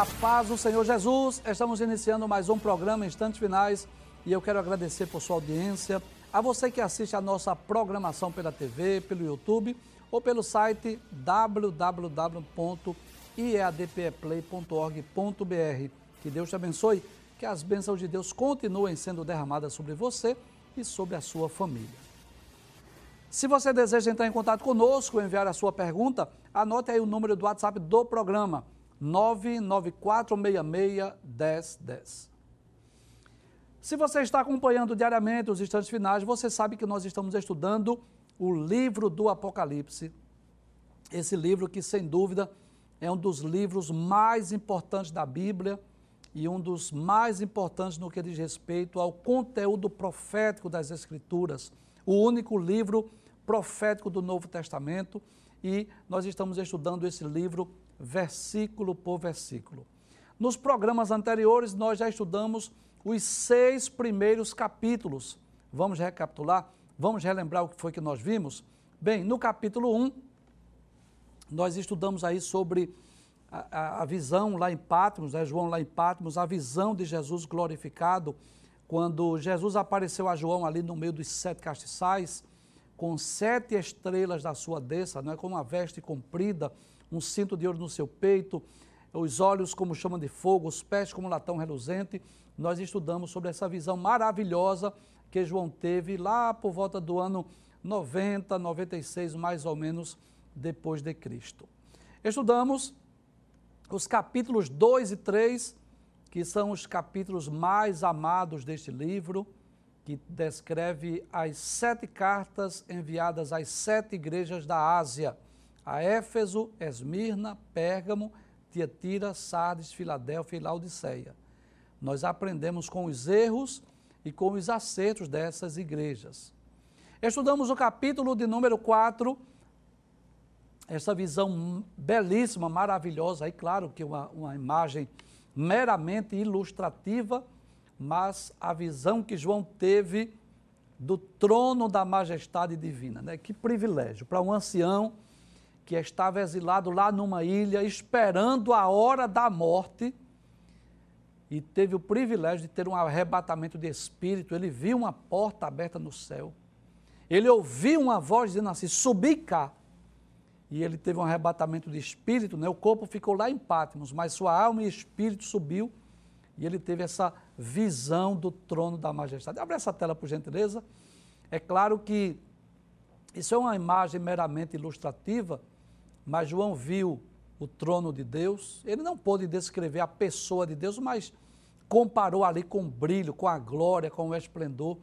A paz do Senhor Jesus, estamos iniciando mais um programa Instantes Finais e eu quero agradecer por sua audiência, a você que assiste a nossa programação pela TV, pelo YouTube ou pelo site www.iadpeplay.org.br. Que Deus te abençoe, que as bênçãos de Deus continuem sendo derramadas sobre você e sobre a sua família. Se você deseja entrar em contato conosco, enviar a sua pergunta, anote aí o número do WhatsApp do programa 994661010. Se você está acompanhando diariamente os instantes finais, você sabe que nós estamos estudando o livro do Apocalipse. Esse livro que, sem dúvida, é um dos livros mais importantes da Bíblia e um dos mais importantes no que diz respeito ao conteúdo profético das Escrituras. O único livro profético do Novo Testamento e nós estamos estudando esse livro versículo por versículo. Nos programas anteriores, nós já estudamos os seis primeiros capítulos. Vamos recapitular? Vamos relembrar o que foi que nós vimos? Bem, no capítulo 1, nós estudamos aí sobre a, a, visão lá em Patmos, né? João lá em Patmos, a visão de Jesus glorificado, quando Jesus apareceu a João ali no meio dos sete castiçais, com sete estrelas da sua desça, né? com uma veste comprida, um cinto de ouro no seu peito, os olhos como chama de fogo, os pés como latão reluzente. Nós estudamos sobre essa visão maravilhosa que João teve lá por volta do ano 90, 96, mais ou menos, depois de Cristo. Estudamos os capítulos 2 e 3, que são os capítulos mais amados deste livro, que descreve as sete cartas enviadas às sete igrejas da Ásia a Éfeso, Esmirna, Pérgamo, Tiatira, Sardes, Filadélfia e Laodiceia. Nós aprendemos com os erros e com os acertos dessas igrejas. Estudamos o capítulo de número 4, essa visão belíssima, maravilhosa, aí claro que uma, uma imagem meramente ilustrativa, mas a visão que João teve do trono da majestade divina. Né? Que privilégio para um ancião que estava exilado lá numa ilha, esperando a hora da morte, e teve o privilégio de ter um arrebatamento de espírito. Ele viu uma porta aberta no céu. Ele ouviu uma voz dizendo assim: subi cá. E ele teve um arrebatamento de espírito, né? o corpo ficou lá em Pátimos, mas sua alma e espírito subiu e ele teve essa visão do trono da majestade. Abre essa tela, por gentileza. É claro que isso é uma imagem meramente ilustrativa, mas João viu o trono de Deus. Ele não pôde descrever a pessoa de Deus, mas comparou ali com o brilho, com a glória, com o esplendor.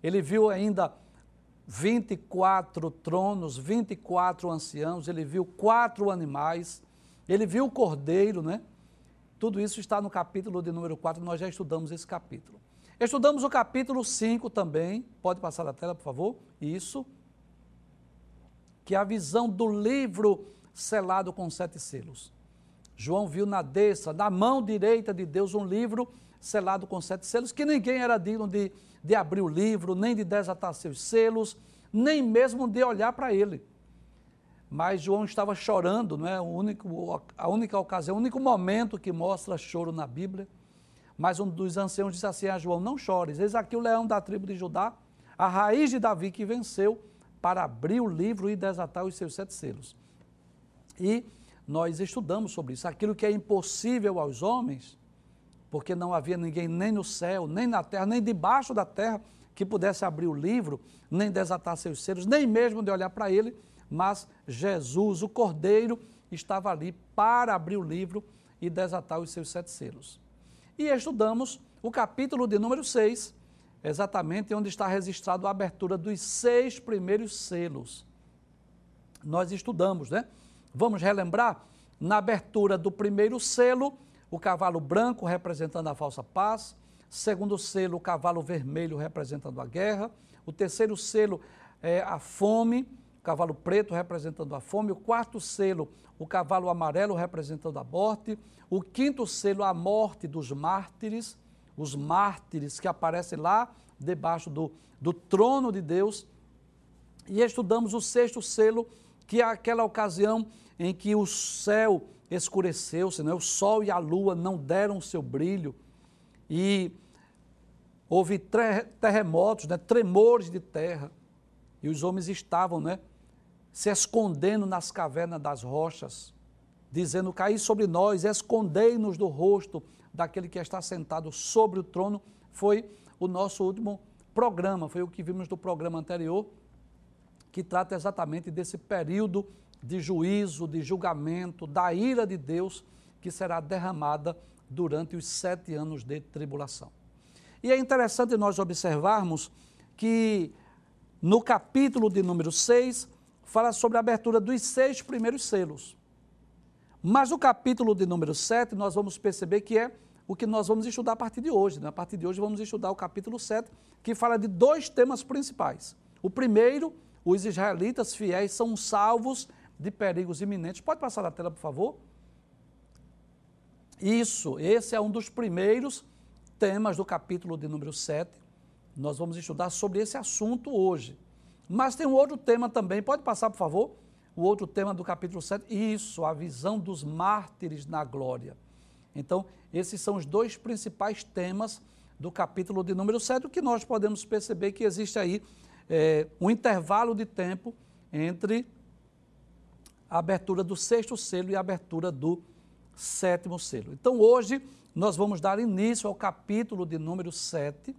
Ele viu ainda 24 tronos, 24 anciãos, ele viu quatro animais, ele viu o cordeiro, né? Tudo isso está no capítulo de número 4, nós já estudamos esse capítulo. Estudamos o capítulo 5 também, pode passar a tela, por favor? Isso. Que a visão do livro selado com sete selos. João viu na desça, na mão direita de Deus, um livro selado com sete selos, que ninguém era digno de, de abrir o livro, nem de desatar seus selos, nem mesmo de olhar para ele. Mas João estava chorando, não é? O único, a única ocasião, o único momento que mostra choro na Bíblia. Mas um dos anciãos disse assim a João: Não chores, eis aqui o leão da tribo de Judá, a raiz de Davi que venceu, para abrir o livro e desatar os seus sete selos. E nós estudamos sobre isso. Aquilo que é impossível aos homens, porque não havia ninguém nem no céu, nem na terra, nem debaixo da terra que pudesse abrir o livro, nem desatar seus selos, nem mesmo de olhar para ele, mas Jesus, o Cordeiro, estava ali para abrir o livro e desatar os seus sete selos. E estudamos o capítulo de número 6, exatamente onde está registrado a abertura dos seis primeiros selos. Nós estudamos, né? Vamos relembrar? Na abertura do primeiro selo, o cavalo branco representando a falsa paz, segundo selo, o cavalo vermelho representando a guerra, o terceiro selo é a fome, o cavalo preto representando a fome, o quarto selo, o cavalo amarelo representando a morte, o quinto selo, a morte dos mártires, os mártires que aparecem lá debaixo do, do trono de Deus, e estudamos o sexto selo, que é aquela ocasião em que o céu escureceu-se, né? o sol e a lua não deram o seu brilho, e houve terremotos, né? tremores de terra, e os homens estavam né? se escondendo nas cavernas das rochas, dizendo: Caí sobre nós, escondei-nos do rosto daquele que está sentado sobre o trono. Foi o nosso último programa, foi o que vimos do programa anterior, que trata exatamente desse período de juízo, de julgamento, da ira de Deus que será derramada durante os sete anos de tribulação. E é interessante nós observarmos que no capítulo de número 6, fala sobre a abertura dos seis primeiros selos. Mas no capítulo de número 7, nós vamos perceber que é o que nós vamos estudar a partir de hoje. Né? A partir de hoje, vamos estudar o capítulo 7, que fala de dois temas principais. O primeiro, os israelitas fiéis são salvos de perigos iminentes. Pode passar a tela, por favor? Isso, esse é um dos primeiros temas do capítulo de número 7. Nós vamos estudar sobre esse assunto hoje. Mas tem um outro tema também, pode passar, por favor? O outro tema do capítulo 7, isso, a visão dos mártires na glória. Então, esses são os dois principais temas do capítulo de número 7, o que nós podemos perceber que existe aí é, um intervalo de tempo entre a abertura do sexto selo e a abertura do sétimo selo. Então, hoje, nós vamos dar início ao capítulo de número 7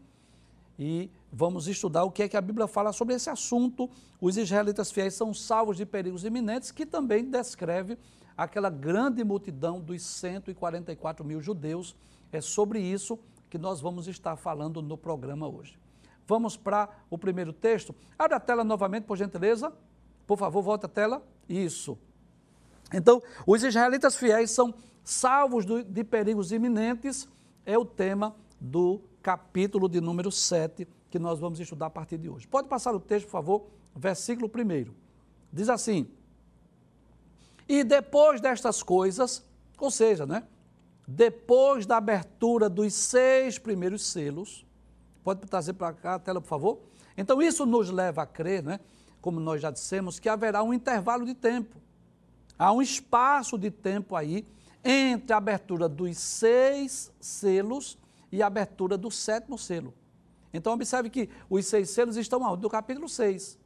e vamos estudar o que é que a Bíblia fala sobre esse assunto. Os israelitas fiéis são salvos de perigos iminentes, que também descreve aquela grande multidão dos 144 mil judeus. É sobre isso que nós vamos estar falando no programa hoje. Vamos para o primeiro texto. Abre a tela novamente, por gentileza. Por favor, volta a tela. Isso. Então, os israelitas fiéis são salvos de perigos iminentes, é o tema do capítulo de número 7, que nós vamos estudar a partir de hoje. Pode passar o texto, por favor, versículo 1. Diz assim: E depois destas coisas, ou seja, né? Depois da abertura dos seis primeiros selos, pode trazer para cá a tela, por favor? Então, isso nos leva a crer, né? Como nós já dissemos, que haverá um intervalo de tempo. Há um espaço de tempo aí entre a abertura dos seis selos e a abertura do sétimo selo. Então, observe que os seis selos estão onde? No capítulo 6.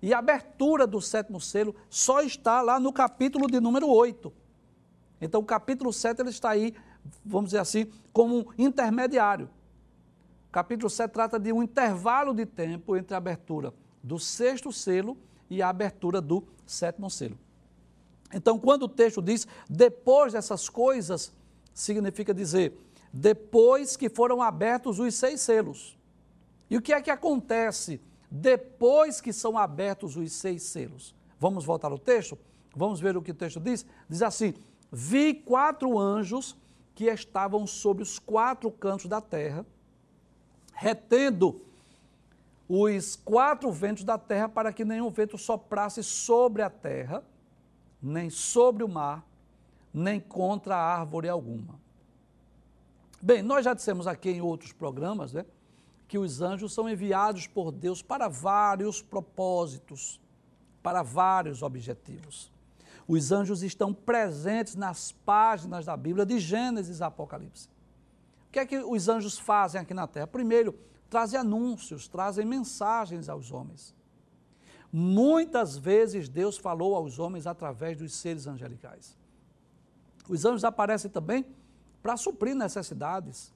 E a abertura do sétimo selo só está lá no capítulo de número 8. Então, o capítulo 7 ele está aí, vamos dizer assim, como um intermediário. Capítulo 7 trata de um intervalo de tempo entre a abertura do sexto selo e a abertura do sétimo selo. Então, quando o texto diz depois dessas coisas, significa dizer depois que foram abertos os seis selos. E o que é que acontece depois que são abertos os seis selos? Vamos voltar ao texto? Vamos ver o que o texto diz? Diz assim: Vi quatro anjos que estavam sobre os quatro cantos da terra, retendo os quatro ventos da terra para que nenhum vento soprasse sobre a terra, nem sobre o mar, nem contra árvore alguma. Bem, nós já dissemos aqui em outros programas, né, que os anjos são enviados por Deus para vários propósitos, para vários objetivos. Os anjos estão presentes nas páginas da Bíblia de Gênesis e Apocalipse. Que é que os anjos fazem aqui na terra? Primeiro, trazem anúncios, trazem mensagens aos homens. Muitas vezes Deus falou aos homens através dos seres angelicais. Os anjos aparecem também para suprir necessidades.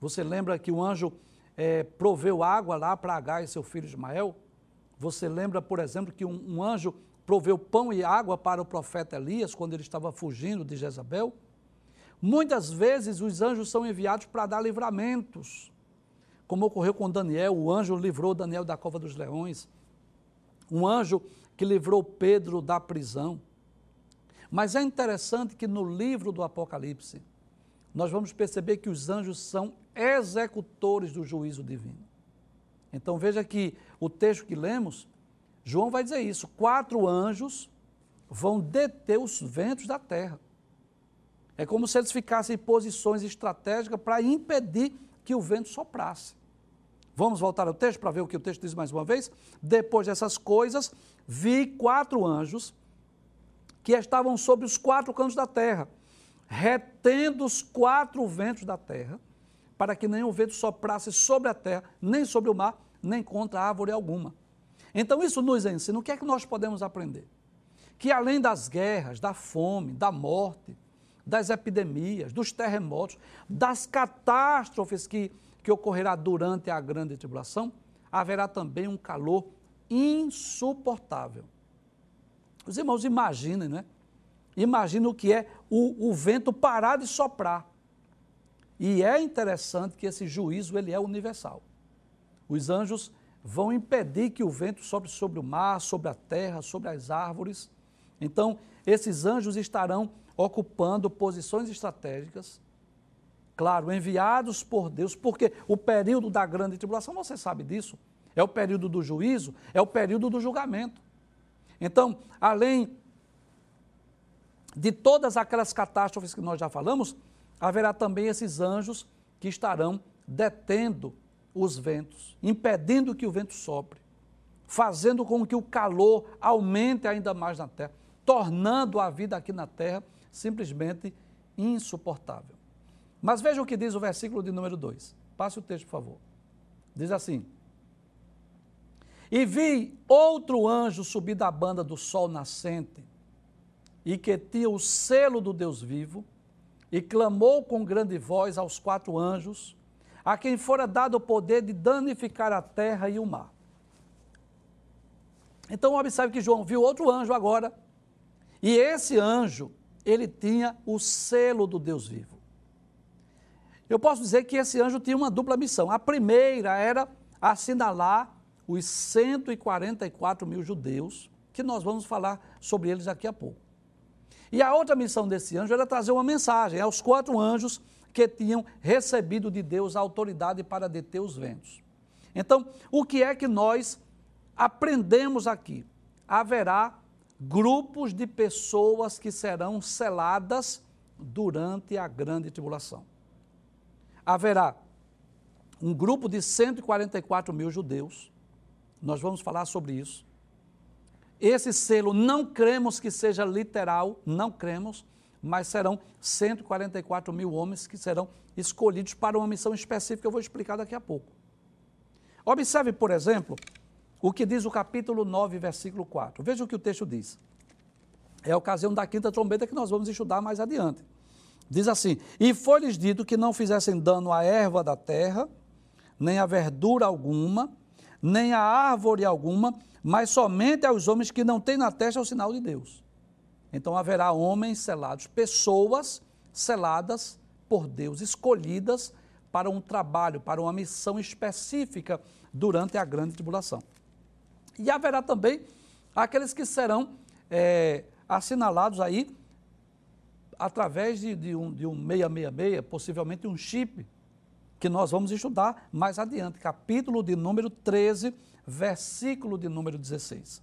Você lembra que o anjo é, proveu água lá para Agar e seu filho Ismael? Você lembra, por exemplo, que um, um anjo proveu pão e água para o profeta Elias quando ele estava fugindo de Jezabel? Muitas vezes os anjos são enviados para dar livramentos, como ocorreu com Daniel, o anjo livrou Daniel da cova dos leões, um anjo que livrou Pedro da prisão. Mas é interessante que no livro do Apocalipse, nós vamos perceber que os anjos são executores do juízo divino. Então veja que o texto que lemos, João vai dizer isso: quatro anjos vão deter os ventos da terra. É como se eles ficassem em posições estratégicas para impedir que o vento soprasse. Vamos voltar ao texto para ver o que o texto diz mais uma vez? Depois dessas coisas, vi quatro anjos que estavam sobre os quatro cantos da terra, retendo os quatro ventos da terra, para que nenhum vento soprasse sobre a terra, nem sobre o mar, nem contra árvore alguma. Então isso nos ensina o que é que nós podemos aprender? Que além das guerras, da fome, da morte, das epidemias, dos terremotos, das catástrofes que, que ocorrerá durante a grande tribulação, haverá também um calor insuportável. Os irmãos imaginem, não é? Imagina o que é o, o vento parar de soprar. E é interessante que esse juízo ele é universal. Os anjos vão impedir que o vento sopre sobre o mar, sobre a terra, sobre as árvores. Então, esses anjos estarão ocupando posições estratégicas, claro, enviados por Deus, porque o período da grande tribulação, você sabe disso, é o período do juízo, é o período do julgamento. Então, além de todas aquelas catástrofes que nós já falamos, haverá também esses anjos que estarão detendo os ventos, impedindo que o vento sopre, fazendo com que o calor aumente ainda mais na terra, tornando a vida aqui na terra simplesmente insuportável. Mas veja o que diz o versículo de número 2. Passe o texto, por favor. Diz assim: E vi outro anjo subir da banda do sol nascente, e que tinha o selo do Deus vivo, e clamou com grande voz aos quatro anjos, a quem fora dado o poder de danificar a terra e o mar. Então observe que João viu outro anjo agora, e esse anjo ele tinha o selo do Deus vivo. Eu posso dizer que esse anjo tinha uma dupla missão. A primeira era assinalar os 144 mil judeus, que nós vamos falar sobre eles daqui a pouco. E a outra missão desse anjo era trazer uma mensagem aos quatro anjos que tinham recebido de Deus a autoridade para deter os ventos. Então, o que é que nós aprendemos aqui? Haverá grupos de pessoas que serão seladas durante a grande tribulação. Haverá um grupo de 144 mil judeus, nós vamos falar sobre isso. Esse selo não cremos que seja literal, não cremos, mas serão 144 mil homens que serão escolhidos para uma missão específica, eu vou explicar daqui a pouco. Observe, por exemplo, o que diz o capítulo 9, versículo 4. Veja o que o texto diz. É a ocasião da quinta trombeta que nós vamos estudar mais adiante. Diz assim: E foi-lhes dito que não fizessem dano à erva da terra, nem a verdura alguma, nem a árvore alguma, mas somente aos homens que não têm na testa o sinal de Deus. Então haverá homens selados, pessoas seladas por Deus, escolhidas para um trabalho, para uma missão específica durante a grande tribulação. E haverá também aqueles que serão é, assinalados aí através de, de, um, de um 666, possivelmente um chip, que nós vamos estudar mais adiante, capítulo de número 13, versículo de número 16.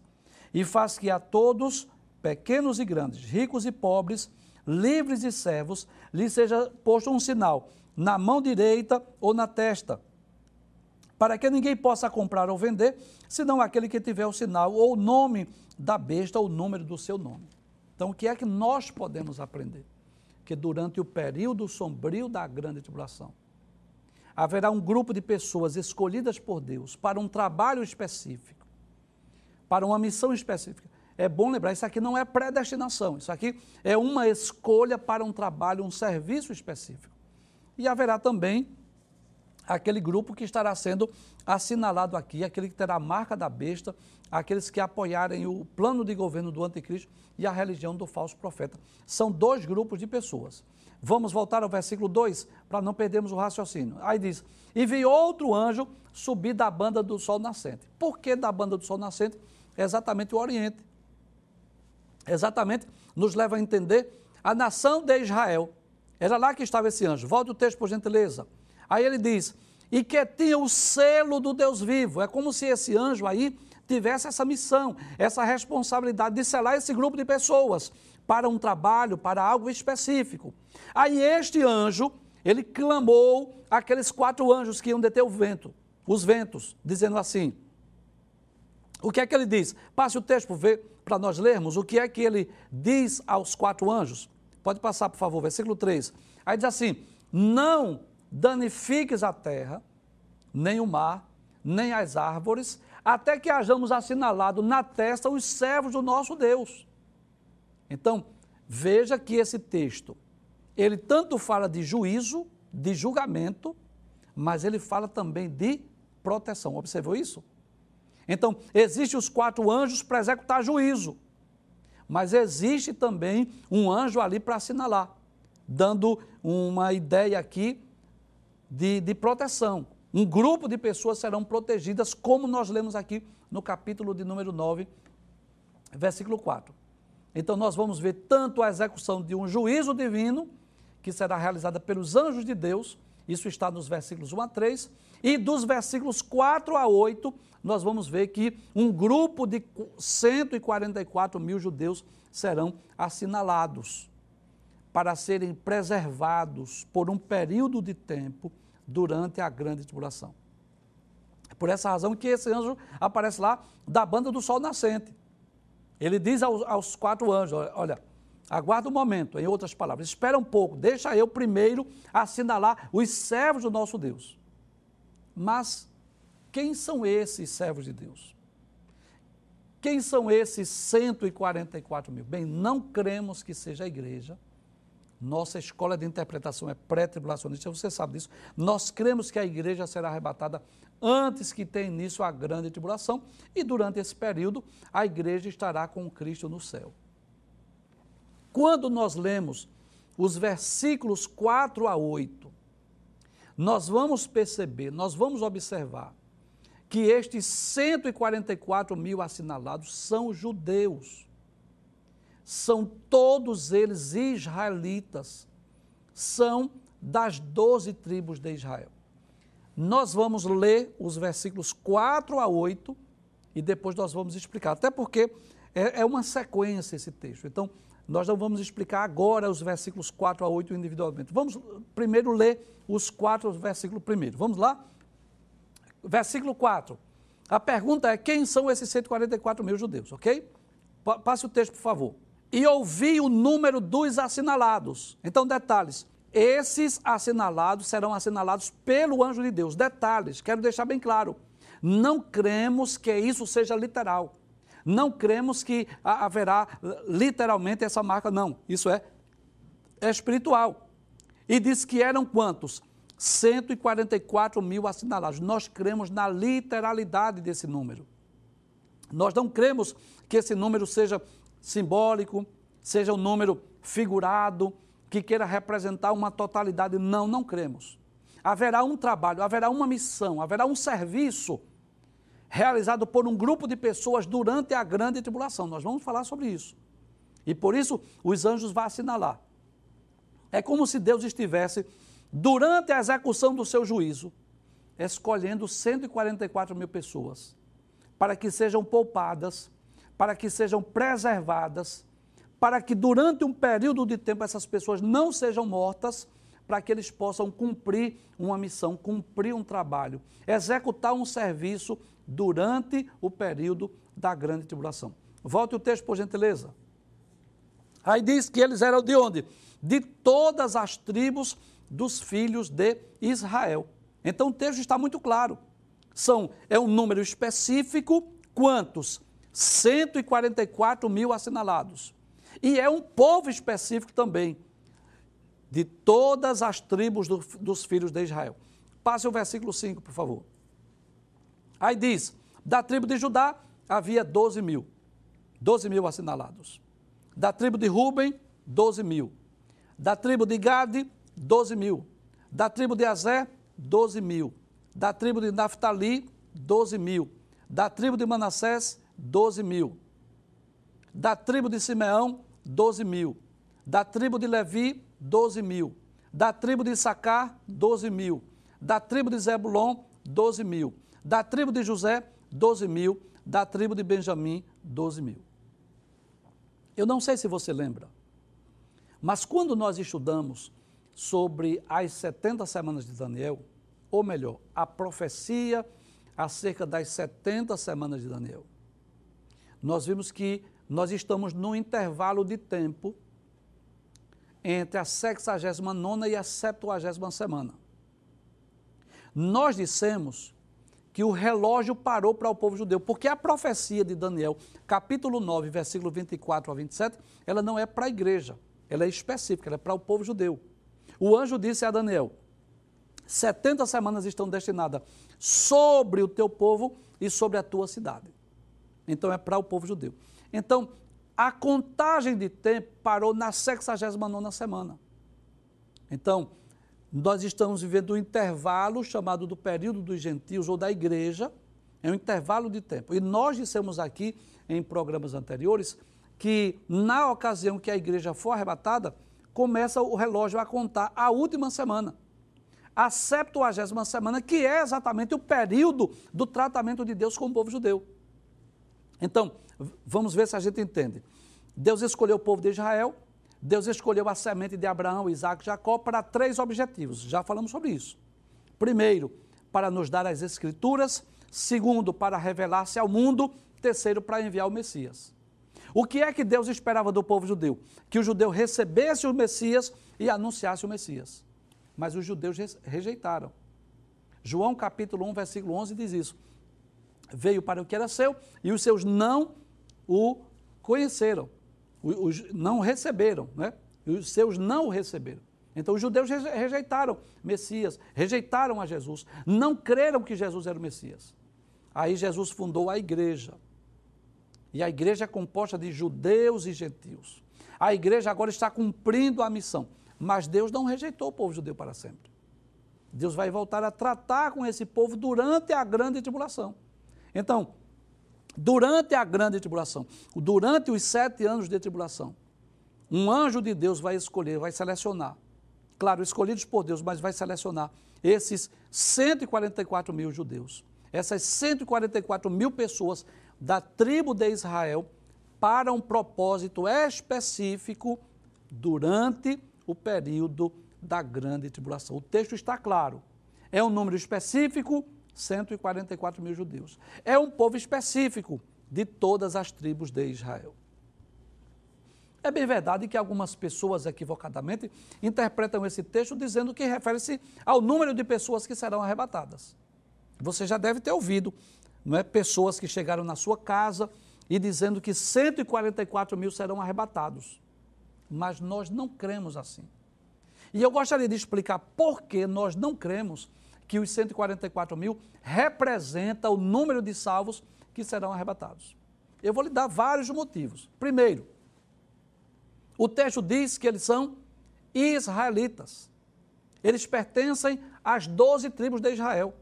E faz que a todos, pequenos e grandes, ricos e pobres, livres e servos, lhe seja posto um sinal na mão direita ou na testa, para que ninguém possa comprar ou vender, senão aquele que tiver o sinal ou o nome da besta ou o número do seu nome. Então, o que é que nós podemos aprender? Que durante o período sombrio da grande tribulação, haverá um grupo de pessoas escolhidas por Deus para um trabalho específico, para uma missão específica. É bom lembrar, isso aqui não é predestinação, isso aqui é uma escolha para um trabalho, um serviço específico. E haverá também aquele grupo que estará sendo assinalado aqui, aquele que terá a marca da besta, aqueles que apoiarem o plano de governo do anticristo e a religião do falso profeta. São dois grupos de pessoas. Vamos voltar ao versículo 2 para não perdermos o raciocínio. Aí diz: E vi outro anjo subir da banda do sol nascente. Por que da banda do sol nascente? É exatamente o Oriente. Exatamente nos leva a entender a nação de Israel. Era lá que estava esse anjo. Volte o texto, por gentileza. Aí ele diz: e que tinha o selo do Deus vivo. É como se esse anjo aí tivesse essa missão, essa responsabilidade de selar esse grupo de pessoas para um trabalho, para algo específico. Aí este anjo, ele clamou aqueles quatro anjos que iam deter o vento, os ventos, dizendo assim: o que é que ele diz? Passe o texto, para nós lermos o que é que ele diz aos quatro anjos. Pode passar, por favor, versículo 3. Aí diz assim: Não danifiques a terra, nem o mar, nem as árvores, até que hajamos assinalado na testa os servos do nosso Deus. Então, veja que esse texto, ele tanto fala de juízo, de julgamento, mas ele fala também de proteção. Observou isso? Então, existem os quatro anjos para executar juízo, mas existe também um anjo ali para assinalar, dando uma ideia aqui de, de proteção. Um grupo de pessoas serão protegidas, como nós lemos aqui no capítulo de número 9, versículo 4. Então, nós vamos ver tanto a execução de um juízo divino, que será realizada pelos anjos de Deus, isso está nos versículos 1 a 3, e dos versículos 4 a 8, nós vamos ver que um grupo de 144 mil judeus serão assinalados para serem preservados por um período de tempo durante a grande tribulação. É por essa razão que esse anjo aparece lá da banda do sol nascente. Ele diz aos, aos quatro anjos: olha, aguarda um momento, em outras palavras, espera um pouco, deixa eu primeiro assinalar os servos do nosso Deus. Mas quem são esses servos de Deus? Quem são esses 144 mil? Bem, não cremos que seja a igreja. Nossa escola de interpretação é pré-tribulacionista, você sabe disso. Nós cremos que a igreja será arrebatada antes que tenha início a grande tribulação e durante esse período a igreja estará com Cristo no céu. Quando nós lemos os versículos 4 a 8, nós vamos perceber, nós vamos observar que estes 144 mil assinalados são judeus. São todos eles israelitas. São das doze tribos de Israel. Nós vamos ler os versículos 4 a 8 e depois nós vamos explicar. Até porque é, é uma sequência esse texto. Então, nós não vamos explicar agora os versículos 4 a 8 individualmente. Vamos primeiro ler os quatro versículos primeiro. Vamos lá? Versículo 4. A pergunta é: quem são esses 144 mil judeus? Ok? Passe o texto, por favor. E ouvi o número dos assinalados. Então, detalhes. Esses assinalados serão assinalados pelo anjo de Deus. Detalhes, quero deixar bem claro. Não cremos que isso seja literal. Não cremos que haverá literalmente essa marca, não. Isso é, é espiritual. E diz que eram quantos? 144 mil assinalados. Nós cremos na literalidade desse número. Nós não cremos que esse número seja simbólico, seja um número figurado, que queira representar uma totalidade. Não, não cremos. Haverá um trabalho, haverá uma missão, haverá um serviço realizado por um grupo de pessoas durante a grande tribulação. Nós vamos falar sobre isso. E por isso os anjos vão assinalar. É como se Deus estivesse, durante a execução do seu juízo, escolhendo 144 mil pessoas para que sejam poupadas, para que sejam preservadas, para que durante um período de tempo essas pessoas não sejam mortas, para que eles possam cumprir uma missão, cumprir um trabalho, executar um serviço durante o período da grande tribulação. Volte o texto, por gentileza. Aí diz que eles eram de onde? De todas as tribos dos filhos de Israel. Então o texto está muito claro. São, é um número específico, quantos? 144 mil assinalados. E é um povo específico também, de todas as tribos do, dos filhos de Israel. Passe o versículo 5, por favor. Aí diz: da tribo de Judá havia 12 mil, 12 mil assinalados. Da tribo de Ruben, 12 mil. Da tribo de Gade, 12 mil. Da tribo de Azé, 12 mil. Da tribo de Naphtali, 12 mil. Da tribo de Manassés, 12 mil. Da tribo de Simeão, 12 mil. Da tribo de Levi, 12 mil. Da tribo de Issacar, 12 mil. Da tribo de Zebulon, 12 mil da tribo de José, 12 mil. Da tribo de Benjamim, 12 mil. Eu não sei se você lembra, mas quando nós estudamos sobre as 70 semanas de Daniel, ou melhor, a profecia acerca das 70 semanas de Daniel, nós vimos que nós estamos no intervalo de tempo entre a 69 e a 70 semana. Nós dissemos que o relógio parou para o povo judeu, porque a profecia de Daniel, capítulo 9, versículo 24 a 27, ela não é para a igreja, ela é específica, ela é para o povo judeu. O anjo disse a Daniel: 70 semanas estão destinadas sobre o teu povo e sobre a tua cidade. Então é para o povo judeu. Então, a contagem de tempo parou na 69 semana. Então, nós estamos vivendo um intervalo chamado do período dos gentios ou da igreja, é um intervalo de tempo. E nós dissemos aqui em programas anteriores que na ocasião que a igreja for arrebatada, começa o relógio a contar a última semana. A 70 semana, que é exatamente o período do tratamento de Deus com o povo judeu. Então, vamos ver se a gente entende. Deus escolheu o povo de Israel, Deus escolheu a semente de Abraão, Isaac e Jacó para três objetivos. Já falamos sobre isso. Primeiro, para nos dar as Escrituras. Segundo, para revelar-se ao mundo. Terceiro, para enviar o Messias. O que é que Deus esperava do povo judeu? Que o judeu recebesse o Messias e anunciasse o Messias. Mas os judeus rejeitaram. João capítulo 1, versículo 11 diz isso. Veio para o que era seu e os seus não o conheceram os não receberam, né? os seus não o receberam. Então os judeus rejeitaram Messias, rejeitaram a Jesus, não creram que Jesus era o Messias. Aí Jesus fundou a igreja. E a igreja é composta de judeus e gentios. A igreja agora está cumprindo a missão, mas Deus não rejeitou o povo judeu para sempre. Deus vai voltar a tratar com esse povo durante a grande tribulação. Então, durante a grande tribulação, durante os sete anos de tribulação, um anjo de Deus vai escolher, vai selecionar, claro, escolhidos por Deus, mas vai selecionar esses 144 mil judeus, essas 144 mil pessoas da tribo de Israel, para um propósito específico durante o período da grande tribulação. O texto está claro. É um número específico 144 mil judeus. É um povo específico de todas as tribos de Israel. É bem verdade que algumas pessoas equivocadamente interpretam esse texto dizendo que refere-se ao número de pessoas que serão arrebatadas. Você já deve ter ouvido, não é? Pessoas que chegaram na sua casa e dizendo que 144 mil serão arrebatados. Mas nós não cremos assim. E eu gostaria de explicar por que nós não cremos que os 144 mil representa o número de salvos que serão arrebatados. Eu vou lhe dar vários motivos. Primeiro, o texto diz que eles são israelitas. Eles pertencem às 12 tribos de Israel.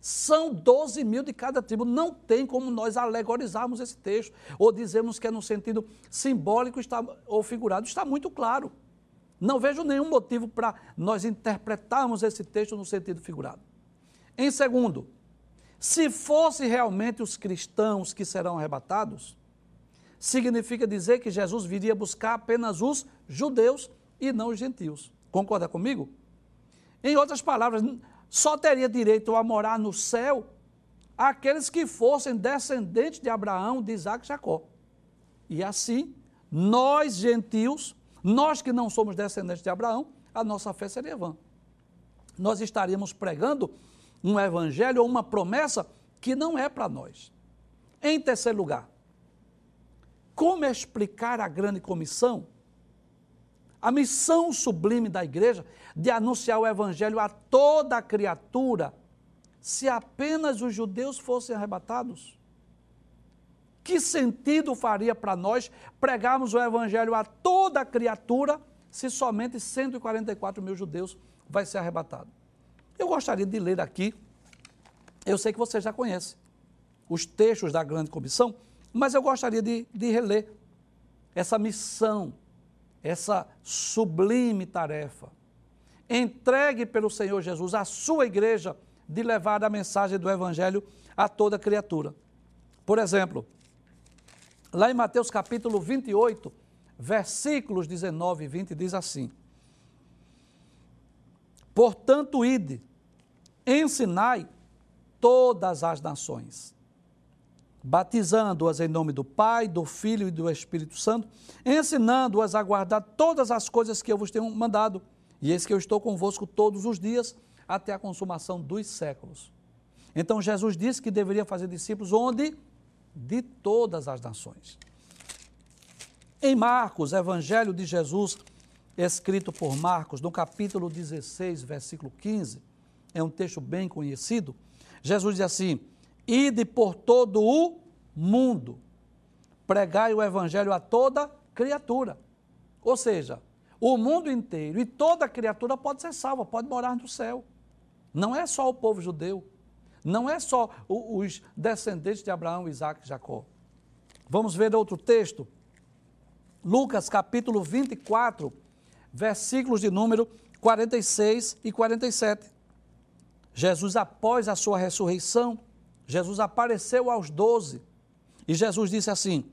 São 12 mil de cada tribo. Não tem como nós alegorizarmos esse texto ou dizermos que é no sentido simbólico está, ou figurado. Está muito claro. Não vejo nenhum motivo para nós interpretarmos esse texto no sentido figurado. Em segundo, se fosse realmente os cristãos que serão arrebatados, significa dizer que Jesus viria buscar apenas os judeus e não os gentios. Concorda comigo? Em outras palavras, só teria direito a morar no céu aqueles que fossem descendentes de Abraão, de Isaac e Jacó. E assim, nós gentios nós que não somos descendentes de Abraão, a nossa fé seria vã. Nós estaríamos pregando um evangelho ou uma promessa que não é para nós. Em terceiro lugar, como explicar a grande comissão? A missão sublime da igreja de anunciar o evangelho a toda criatura, se apenas os judeus fossem arrebatados? Que sentido faria para nós pregarmos o evangelho a toda criatura se somente 144 mil judeus vai ser arrebatado? Eu gostaria de ler aqui, eu sei que você já conhece os textos da grande comissão, mas eu gostaria de, de reler essa missão, essa sublime tarefa, entregue pelo Senhor Jesus à sua igreja de levar a mensagem do Evangelho a toda criatura. Por exemplo, Lá em Mateus capítulo 28, versículos 19 e 20, diz assim: Portanto, ide, ensinai todas as nações, batizando-as em nome do Pai, do Filho e do Espírito Santo, ensinando-as a guardar todas as coisas que eu vos tenho mandado. E eis que eu estou convosco todos os dias, até a consumação dos séculos. Então Jesus disse que deveria fazer discípulos onde? De todas as nações. Em Marcos, Evangelho de Jesus, escrito por Marcos, no capítulo 16, versículo 15, é um texto bem conhecido. Jesus diz assim: Ide por todo o mundo, pregai o evangelho a toda criatura. Ou seja, o mundo inteiro e toda criatura pode ser salva, pode morar no céu. Não é só o povo judeu, não é só os descendentes de Abraão, Isaac e Jacó. Vamos ver outro texto. Lucas capítulo 24, versículos de número 46 e 47. Jesus, após a sua ressurreição, Jesus apareceu aos doze e Jesus disse assim: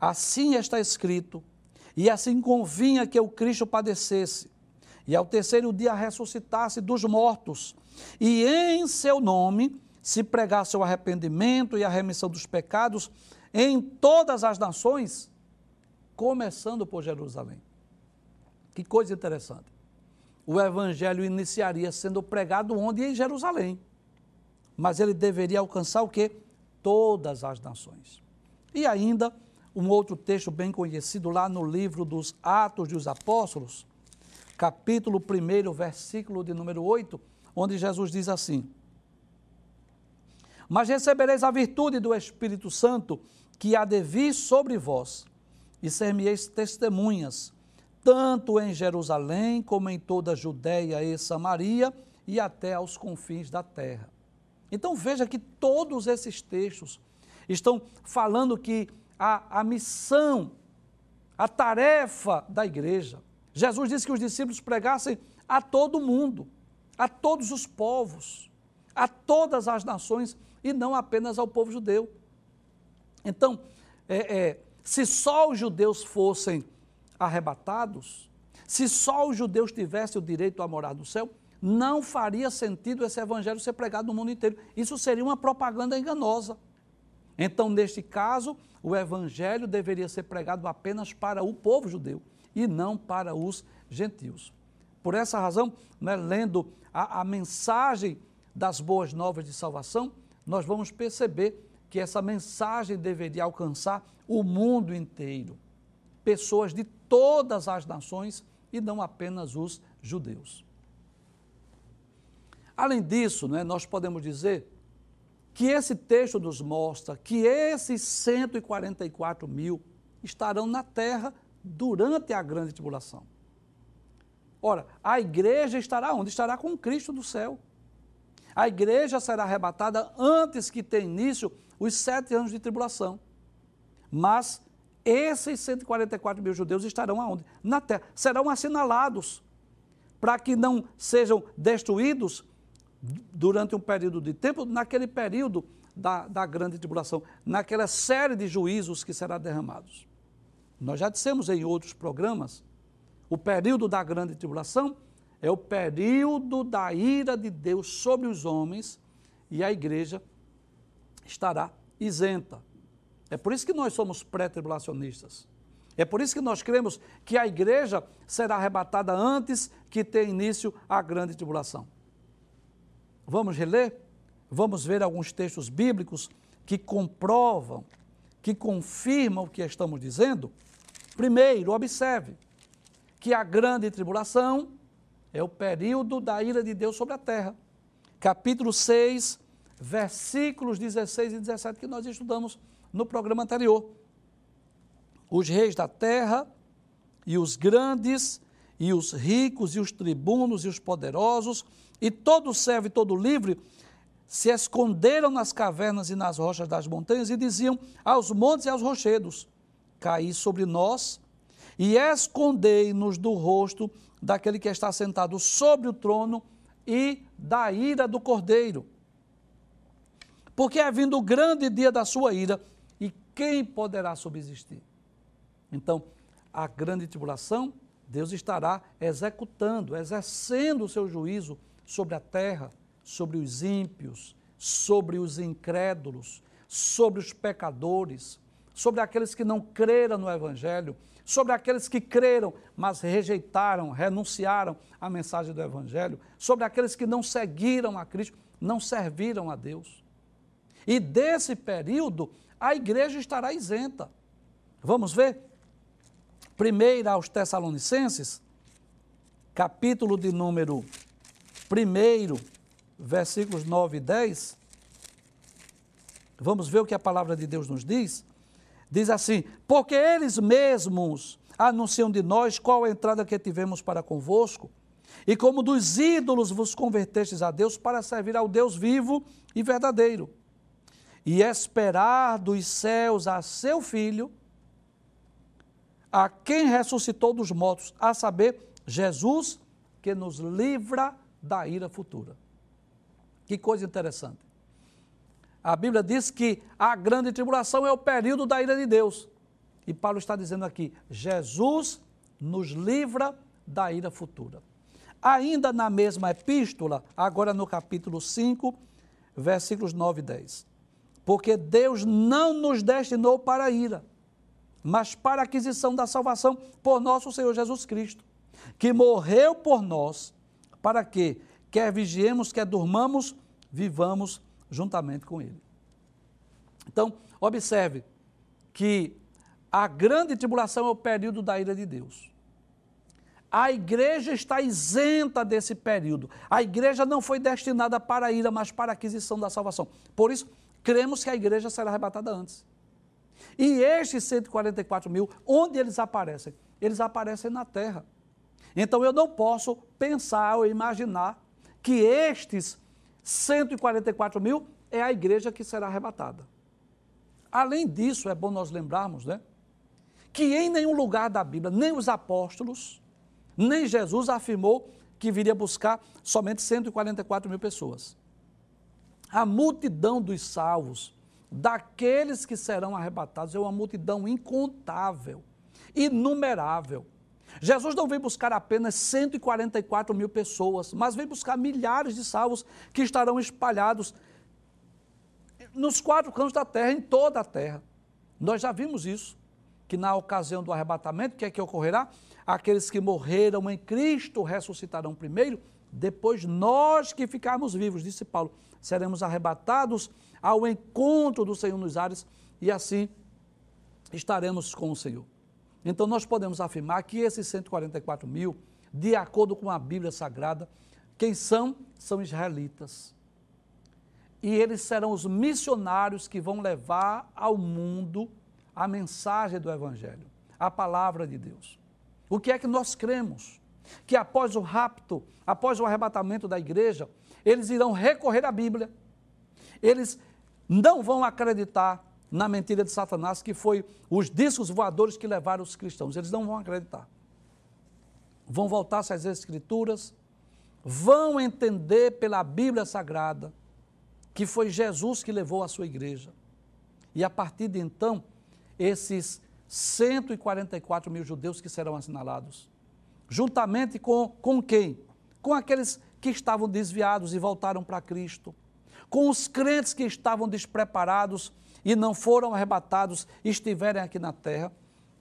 Assim está escrito, e assim convinha que o Cristo padecesse, e ao terceiro dia ressuscitasse dos mortos, e em seu nome se pregasse o arrependimento e a remissão dos pecados em todas as nações, começando por Jerusalém. Que coisa interessante. O evangelho iniciaria sendo pregado onde? Em Jerusalém mas ele deveria alcançar o quê? Todas as nações. E ainda, um outro texto bem conhecido lá no livro dos Atos dos Apóstolos, capítulo 1, versículo de número 8, onde Jesus diz assim: Mas recebereis a virtude do Espírito Santo que há de vir sobre vós, e ser-me-eis testemunhas, tanto em Jerusalém como em toda a Judéia e Samaria e até aos confins da terra. Então veja que todos esses textos estão falando que a, a missão, a tarefa da igreja. Jesus disse que os discípulos pregassem a todo mundo, a todos os povos, a todas as nações e não apenas ao povo judeu. Então, é, é, se só os judeus fossem arrebatados, se só os judeus tivessem o direito a morar no céu, não faria sentido esse evangelho ser pregado no mundo inteiro. Isso seria uma propaganda enganosa. Então, neste caso, o evangelho deveria ser pregado apenas para o povo judeu e não para os gentios. Por essa razão, né, lendo a, a mensagem das boas novas de salvação, nós vamos perceber que essa mensagem deveria alcançar o mundo inteiro, pessoas de todas as nações e não apenas os judeus. Além disso, né, nós podemos dizer que esse texto nos mostra que esses 144 mil estarão na terra durante a grande tribulação. Ora, a igreja estará onde? Estará com Cristo no céu. A igreja será arrebatada antes que tenha início os sete anos de tribulação. Mas esses 144 mil judeus estarão aonde? Na terra. Serão assinalados para que não sejam destruídos durante um período de tempo, naquele período da, da grande tribulação, naquela série de juízos que será derramados. Nós já dissemos em outros programas, o período da grande tribulação é o período da ira de Deus sobre os homens e a igreja estará isenta. É por isso que nós somos pré-tribulacionistas. É por isso que nós cremos que a igreja será arrebatada antes que tenha início a grande tribulação. Vamos reler? Vamos ver alguns textos bíblicos que comprovam, que confirmam o que estamos dizendo? Primeiro, observe que a grande tribulação é o período da ira de Deus sobre a terra. Capítulo 6, versículos 16 e 17 que nós estudamos no programa anterior. Os reis da terra e os grandes e os ricos e os tribunos e os poderosos e todo servo e todo livre se esconderam nas cavernas e nas rochas das montanhas e diziam aos montes e aos rochedos: Caí sobre nós e escondei-nos do rosto daquele que está sentado sobre o trono e da ira do cordeiro. Porque é vindo o grande dia da sua ira, e quem poderá subsistir? Então, a grande tribulação, Deus estará executando, exercendo o seu juízo sobre a terra, sobre os ímpios, sobre os incrédulos, sobre os pecadores, sobre aqueles que não creram no Evangelho, sobre aqueles que creram, mas rejeitaram, renunciaram à mensagem do Evangelho, sobre aqueles que não seguiram a Cristo, não serviram a Deus. E desse período, a igreja estará isenta. Vamos ver? Primeiro aos Tessalonicenses, capítulo de número 1, versículos 9 e 10. Vamos ver o que a palavra de Deus nos diz? Diz assim: Porque eles mesmos anunciam de nós qual a entrada que tivemos para convosco, e como dos ídolos vos convertestes a Deus para servir ao Deus vivo e verdadeiro, e esperar dos céus a seu Filho, a quem ressuscitou dos mortos, a saber, Jesus, que nos livra da ira futura. Que coisa interessante. A Bíblia diz que a grande tribulação é o período da ira de Deus. E Paulo está dizendo aqui: Jesus nos livra da ira futura. Ainda na mesma epístola, agora no capítulo 5, versículos 9 e 10. Porque Deus não nos destinou para a ira, mas para a aquisição da salvação por nosso Senhor Jesus Cristo, que morreu por nós, para que, quer vigiemos, quer durmamos, vivamos juntamente com ele. Então, observe que a grande tribulação é o período da ira de Deus. A igreja está isenta desse período. A igreja não foi destinada para a ira, mas para a aquisição da salvação. Por isso, cremos que a igreja será arrebatada antes. E estes 144 mil, onde eles aparecem? Eles aparecem na terra. Então eu não posso pensar ou imaginar que estes 144 mil é a igreja que será arrebatada. Além disso, é bom nós lembrarmos, né? Que em nenhum lugar da Bíblia, nem os apóstolos, nem Jesus afirmou que viria buscar somente 144 mil pessoas. A multidão dos salvos, daqueles que serão arrebatados, é uma multidão incontável, inumerável. Jesus não vem buscar apenas 144 mil pessoas, mas vem buscar milhares de salvos que estarão espalhados nos quatro cantos da terra, em toda a terra. Nós já vimos isso, que na ocasião do arrebatamento, o que é que ocorrerá? Aqueles que morreram em Cristo ressuscitarão primeiro, depois nós que ficarmos vivos, disse Paulo, seremos arrebatados ao encontro do Senhor nos ares e assim estaremos com o Senhor. Então, nós podemos afirmar que esses 144 mil, de acordo com a Bíblia Sagrada, quem são? São israelitas. E eles serão os missionários que vão levar ao mundo a mensagem do Evangelho, a palavra de Deus. O que é que nós cremos? Que após o rapto, após o arrebatamento da igreja, eles irão recorrer à Bíblia. Eles não vão acreditar na mentira de Satanás, que foi os discos voadores que levaram os cristãos. Eles não vão acreditar. Vão voltar-se às Escrituras, vão entender pela Bíblia Sagrada que foi Jesus que levou a sua igreja. E a partir de então, esses 144 mil judeus que serão assinalados, juntamente com, com quem? Com aqueles que estavam desviados e voltaram para Cristo, com os crentes que estavam despreparados e não foram arrebatados estiverem aqui na terra,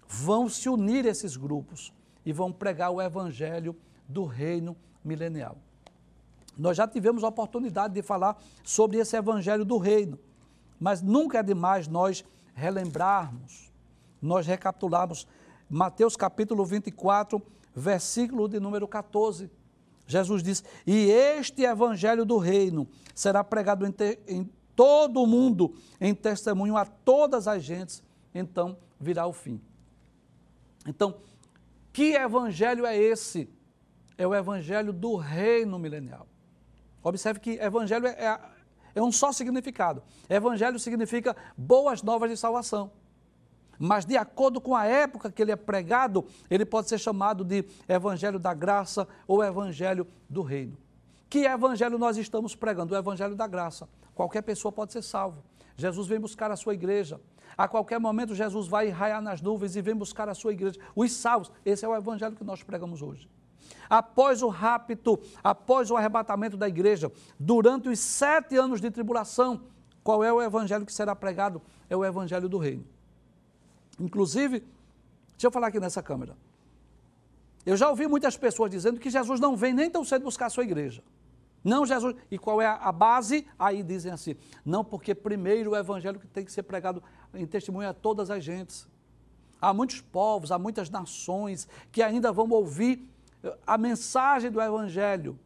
vão se unir esses grupos e vão pregar o evangelho do reino milenial. Nós já tivemos a oportunidade de falar sobre esse evangelho do reino, mas nunca é demais nós relembrarmos, nós recapitularmos Mateus capítulo 24, versículo de número 14. Jesus diz: E este evangelho do reino será pregado em todo mundo em testemunho a todas as gentes, então virá o fim. Então, que evangelho é esse? É o evangelho do reino milenial. Observe que evangelho é, é, é um só significado. Evangelho significa boas novas de salvação. Mas, de acordo com a época que ele é pregado, ele pode ser chamado de evangelho da graça ou evangelho do reino. Que evangelho nós estamos pregando? O evangelho da graça. Qualquer pessoa pode ser salvo. Jesus vem buscar a sua igreja. A qualquer momento, Jesus vai raiar nas nuvens e vem buscar a sua igreja. Os salvos. Esse é o evangelho que nós pregamos hoje. Após o rapto, após o arrebatamento da igreja, durante os sete anos de tribulação, Qual é o evangelho que será pregado? É o evangelho do reino. Inclusive, deixa eu falar aqui nessa câmera. Eu já ouvi muitas pessoas dizendo que Jesus não vem nem tão cedo buscar a sua igreja. Não, Jesus. E qual é a base? Aí dizem assim: não, porque primeiro o evangelho que tem que ser pregado em testemunho a todas as gentes. Há muitos povos, há muitas nações que ainda vão ouvir eh, a mensagem do evangelho.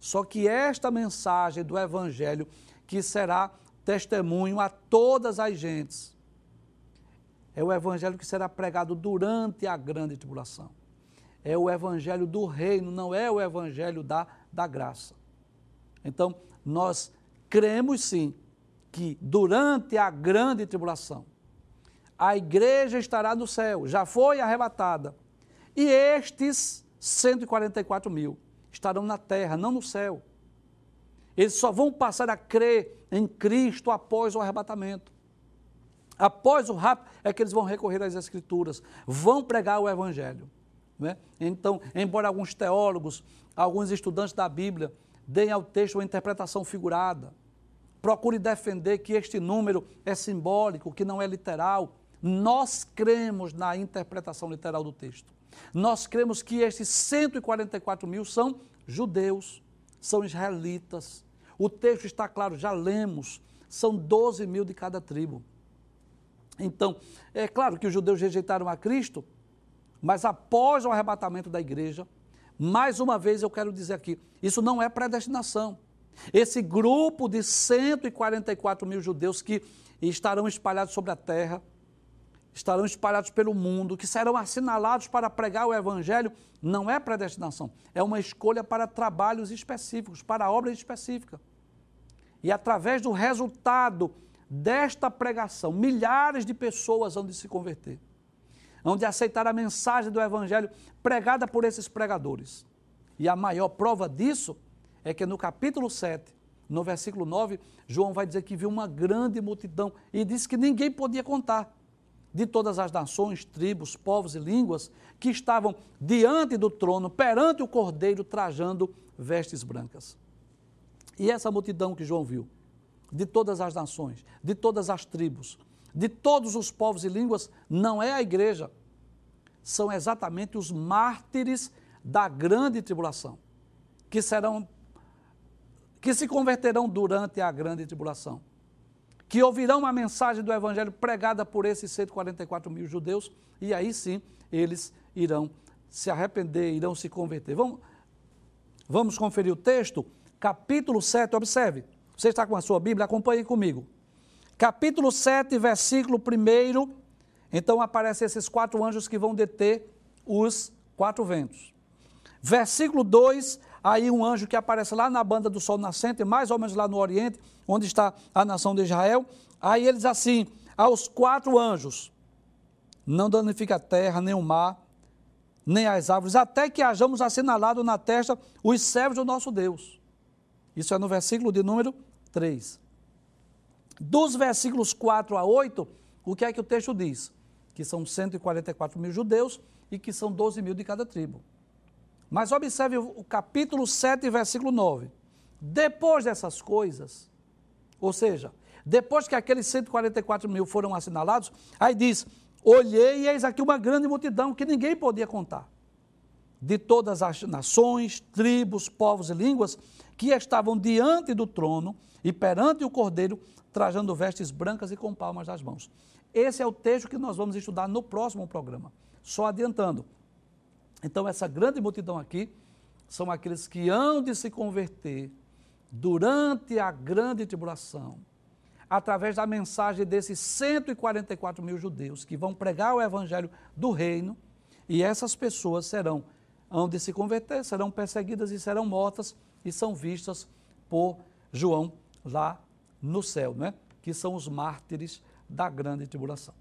Só que esta mensagem do evangelho que será testemunho a todas as gentes é o evangelho que será pregado durante a grande tribulação. É o evangelho do reino, não é o evangelho da, da graça. Então, nós cremos sim que durante a grande tribulação, a igreja estará no céu, já foi arrebatada, e estes 144 mil estarão na terra, não no céu. Eles só vão passar a crer em Cristo após o arrebatamento. Após o rapto é que eles vão recorrer às Escrituras, vão pregar o Evangelho. Né? Então, embora alguns teólogos, alguns estudantes da Bíblia deem ao texto uma interpretação figurada, procure defender que este número é simbólico, que não é literal, nós cremos na interpretação literal do texto. Nós cremos que estes 144 mil são judeus, são israelitas. O texto está claro, já lemos, são 12 mil de cada tribo. Então, é claro que os judeus rejeitaram a Cristo, mas após o arrebatamento da igreja, mais uma vez eu quero dizer aqui, isso não é predestinação. Esse grupo de 144 mil judeus que estarão espalhados sobre a terra, estarão espalhados pelo mundo, que serão assinalados para pregar o evangelho, não é predestinação, é uma escolha para trabalhos específicos, para obras específicas. E através do resultado desta pregação, milhares de pessoas vão de se converter, vão de aceitar a mensagem do Evangelho pregada por esses pregadores. E a maior prova disso é que no capítulo 7, no versículo 9, João vai dizer que viu uma grande multidão e disse que ninguém podia contar de todas as nações, tribos, povos e línguas que estavam diante do trono, perante o cordeiro, trajando vestes brancas. E essa multidão que João viu, de todas as nações, de todas as tribos, de todos os povos e línguas, não é a igreja. São exatamente os mártires da grande tribulação, que serão que se converterão durante a grande tribulação, que ouvirão a mensagem do evangelho pregada por esses 144 mil judeus, e aí sim eles irão se arrepender, irão se converter. Vamos, vamos conferir o texto, capítulo 7, observe. Você está com a sua Bíblia? Acompanhe comigo. Capítulo 7, versículo 1. Então aparecem esses quatro anjos que vão deter os quatro ventos. Versículo 2, aí um anjo que aparece lá na banda do sol nascente, mais ou menos lá no Oriente, onde está a nação de Israel. Aí eles assim, aos quatro anjos, não danifica a terra, nem o mar, nem as árvores, até que hajamos assinalado na testa os servos do nosso Deus. Isso é no versículo de número 3. Dos versículos 4 a 8, o que é que o texto diz? Que são 144 mil judeus e que são 12 mil de cada tribo. Mas observe o capítulo 7, versículo 9. Depois dessas coisas, ou seja, depois que aqueles 144 mil foram assinalados, aí diz: Olhei e eis aqui uma grande multidão que ninguém podia contar, de todas as nações, tribos, povos e línguas, que estavam diante do trono e perante o cordeiro, trajando vestes brancas e com palmas das mãos. Esse é o texto que nós vamos estudar no próximo programa. Só adiantando. Então, essa grande multidão aqui são aqueles que hão de se converter durante a grande tribulação, através da mensagem desses 144 mil judeus que vão pregar o evangelho do reino, e essas pessoas serão, hão de se converter, serão perseguidas e serão mortas e são vistas por João lá no céu, né? que são os mártires da grande tribulação.